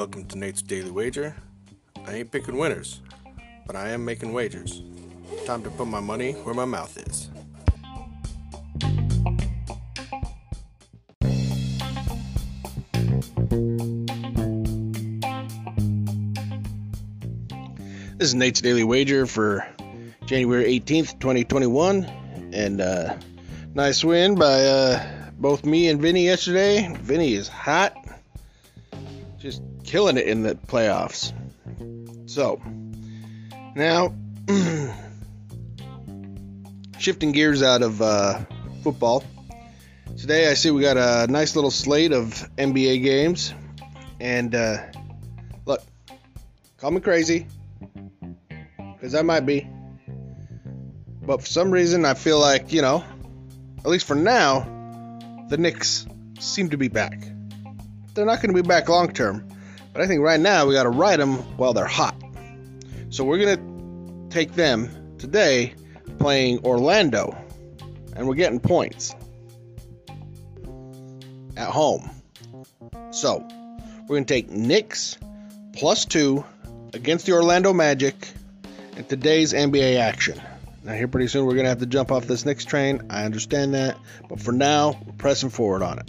Welcome to Nate's Daily Wager. I ain't picking winners, but I am making wagers. Time to put my money where my mouth is. This is Nate's Daily Wager for January 18th, 2021. And uh, nice win by uh, both me and Vinny yesterday. Vinny is hot just killing it in the playoffs. So, now, shifting gears out of uh, football. Today, I see we got a nice little slate of NBA games. And uh, look, call me crazy, because I might be. But for some reason, I feel like, you know, at least for now, the Knicks seem to be back they're not going to be back long term. But I think right now we got to ride them while they're hot. So we're going to take them today playing Orlando, and we're getting points at home. So we're going to take Knicks plus two against the Orlando Magic in today's NBA action. Now, here pretty soon we're going to have to jump off this Knicks train. I understand that. But for now, we're pressing forward on it.